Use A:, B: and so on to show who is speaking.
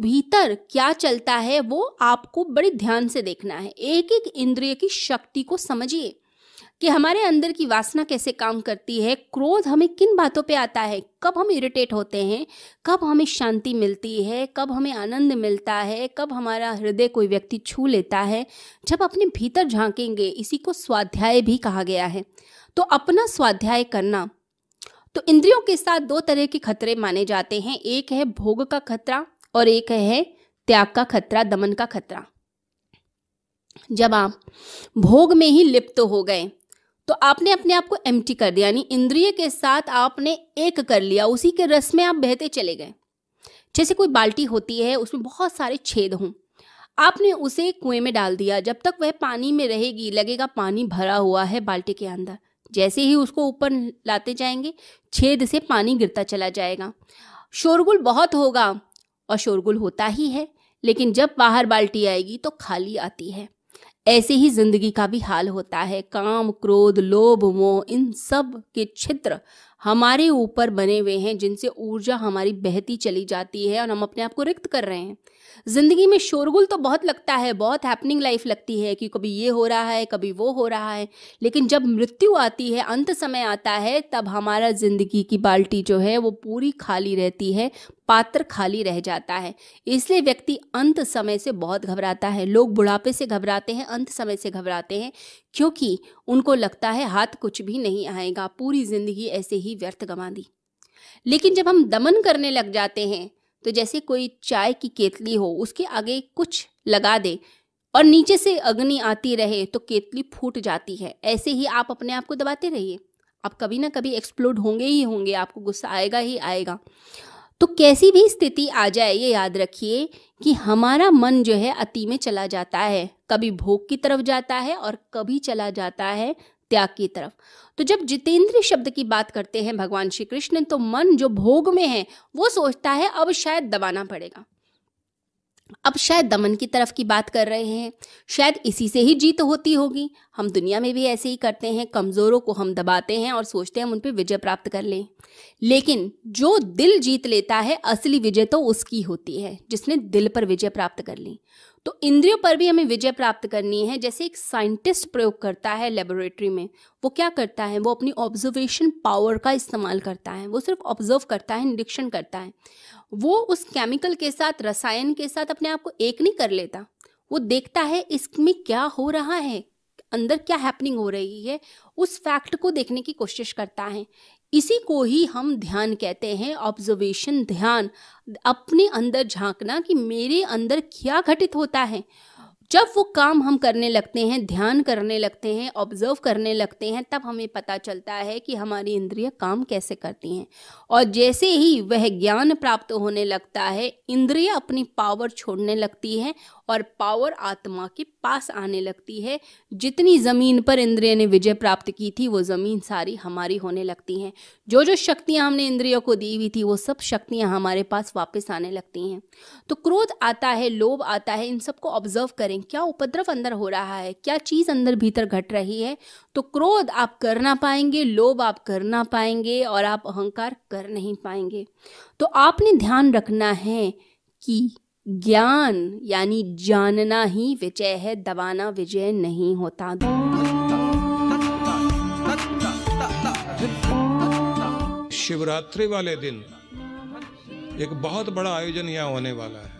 A: भीतर क्या चलता है वो आपको बड़े ध्यान से देखना है। एक एक इंद्रिय की शक्ति को समझिए कि हमारे अंदर की वासना कैसे काम करती है, क्रोध हमें किन बातों पे आता है, कब हम इरिटेट होते हैं, कब हमें शांति मिलती है, कब हमें आनंद मिलता है, कब हमारा हृदय कोई व्यक्ति छू लेता है, जब अपने भीतर झांकेंगे, इसी को स्वाध्याय भी कहा गया है। तो अपना स्वाध्याय करना। तो इंद्रियों के साथ दो तरह के खतरे माने जाते हैं, एक है भोग का खतरा और एक है त्याग का खतरा, दमन का खतरा। जब आप भोग में ही लिप्त हो गए तो आपने अपने आप को एम्प्टी कर दिया, यानी इंद्रिय के साथ आपने एक कर लिया, उसी के रस में आप बहते चले गए। जैसे कोई बाल्टी होती है, उसमें बहुत सारे छेद हों, आपने उसे कुएँ में डाल दिया, जब तक वह पानी में रहेगी, लगेगा पानी भरा हुआ है बाल्टी के अंदर। जैसे ही उसको ऊपर लाते जाएँगे, छेद से पानी गिरता चला जाएगा। शोरगुल बहुत होगा और शोरगुल होता ही है, लेकिन जब बाहर बाल्टी आएगी तो खाली आती है। ऐसे ही ज़िंदगी का भी हाल होता है। काम, क्रोध, लोभ, मोह, इन सब के छिद्र हमारे ऊपर बने हुए हैं, जिनसे ऊर्जा हमारी बहती चली जाती है और हम अपने आप को रिक्त कर रहे हैं। ज़िंदगी में शोरगुल तो बहुत लगता है, बहुत हैपनिंग लाइफ लगती है कि कभी ये हो रहा है, कभी वो हो रहा है। लेकिन जब मृत्यु आती है, अंत समय आता है, तब हमारा ज़िंदगी की बाल्टी जो है, वो पूरी खाली रहती है, पात्र खाली रह जाता है। इसलिए व्यक्ति अंत समय से बहुत घबराता है। लोग बुढ़ापे से घबराते हैं, अंत समय से घबराते हैं, क्योंकि उनको लगता है हाथ कुछ भी नहीं आएगा। पूरी ज़िंदगी ऐसे ही व्यर्थ गंवा दी लेकिन जब हम दमन करने लग जाते हैं तो जैसे कोई चाय की केतली हो, उसके आगे कुछ लगा दे और नीचे से अग्नि आती रहे तो केतली फूट जाती है। ऐसे ही आप अपने आप को दबाते रहिए। आप कभी ना कभी एक्सप्लोड होंगे ही होंगे, आपको गुस्सा आएगा ही आएगा। तो कैसी भी स्थिति आ जाए, ये याद रखिए कि हमारा मन जो है अति में चला जाता है। कभी भोग की तरफ़ जाता है और कभी चला जाता है त्याग की तरफ़। तो जब जितेंद्र शब्द की बात करते हैं भगवान श्री कृष्ण तो मन जो भोग में है, वो सोचता है अब शायद दबाना पड़ेगा। अब शायद दमन की तरफ़ की बात कर रहे हैं। शायद इसी से ही जीत होती होगी। हम दुनिया में भी ऐसे ही करते हैं, कमज़ोरों को हम दबाते हैं और सोचते हैं हम उन पर विजय प्राप्त कर लें। लेकिन जो दिल जीत लेता है, असली विजय तो उसकी होती है, जिसने दिल पर विजय प्राप्त कर ली। तो इंद्रियों पर भी हमें विजय प्राप्त करनी है। जैसे एक साइंटिस्ट प्रयोग करता है लेबोरेटरी में, वो क्या करता है? वो अपनी ऑब्जर्वेशन पावर का इस्तेमाल करता है। वो सिर्फ़ ऑब्ज़र्व करता है, निरीक्षण करता है। वो उस केमिकल के साथ, रसायन के साथ अपने आप को एक नहीं कर लेता। वो देखता है, इसमें क्या हो रहा है? अंदर क्या हैपनिंग हो रही है? उस फैक्ट को देखने की कोशिश करता है। इसी को ही हम ध्यान कहते हैं ऑब्जर्वेशन ध्यान। अपने अंदर झांकना कि मेरे अंदर क्या घटित होता है। जब वो काम हम करने लगते हैं, ध्यान करने लगते हैं ऑब्ज़र्व करने लगते हैं, तब हमें पता चलता है कि हमारी इंद्रिय काम कैसे करती हैं। और जैसे ही वह ज्ञान प्राप्त होने लगता है, इंद्रिय अपनी पावर छोड़ने लगती है और पावर आत्मा के पास आने लगती है। जितनी ज़मीन पर इंद्रिय ने विजय प्राप्त की थी, वो ज़मीन सारी हमारी होने लगती हैं। जो जो शक्तियाँ हमने इंद्रियों को दी हुई थी, वो सब शक्तियाँ हमारे पास वापस आने लगती हैं। तो क्रोध आता है, लोभ आता है, इन सबको ऑब्ज़र्व करें। क्या उपद्रव अंदर हो रहा है? क्या चीज़ अंदर भीतर घट रही है? तो क्रोध आप कर ना पाएँगे, लोभ आप कर ना पाएँगे और आप अहंकार कर नहीं पाएँगे। तो आपने ध्यान रखना है कि ज्ञान, यानी जानना ही विजय है, दबाना विजय नहीं होता।
B: शिवरात्रि वाले दिन एक बहुत बड़ा आयोजन यहाँ होने वाला है।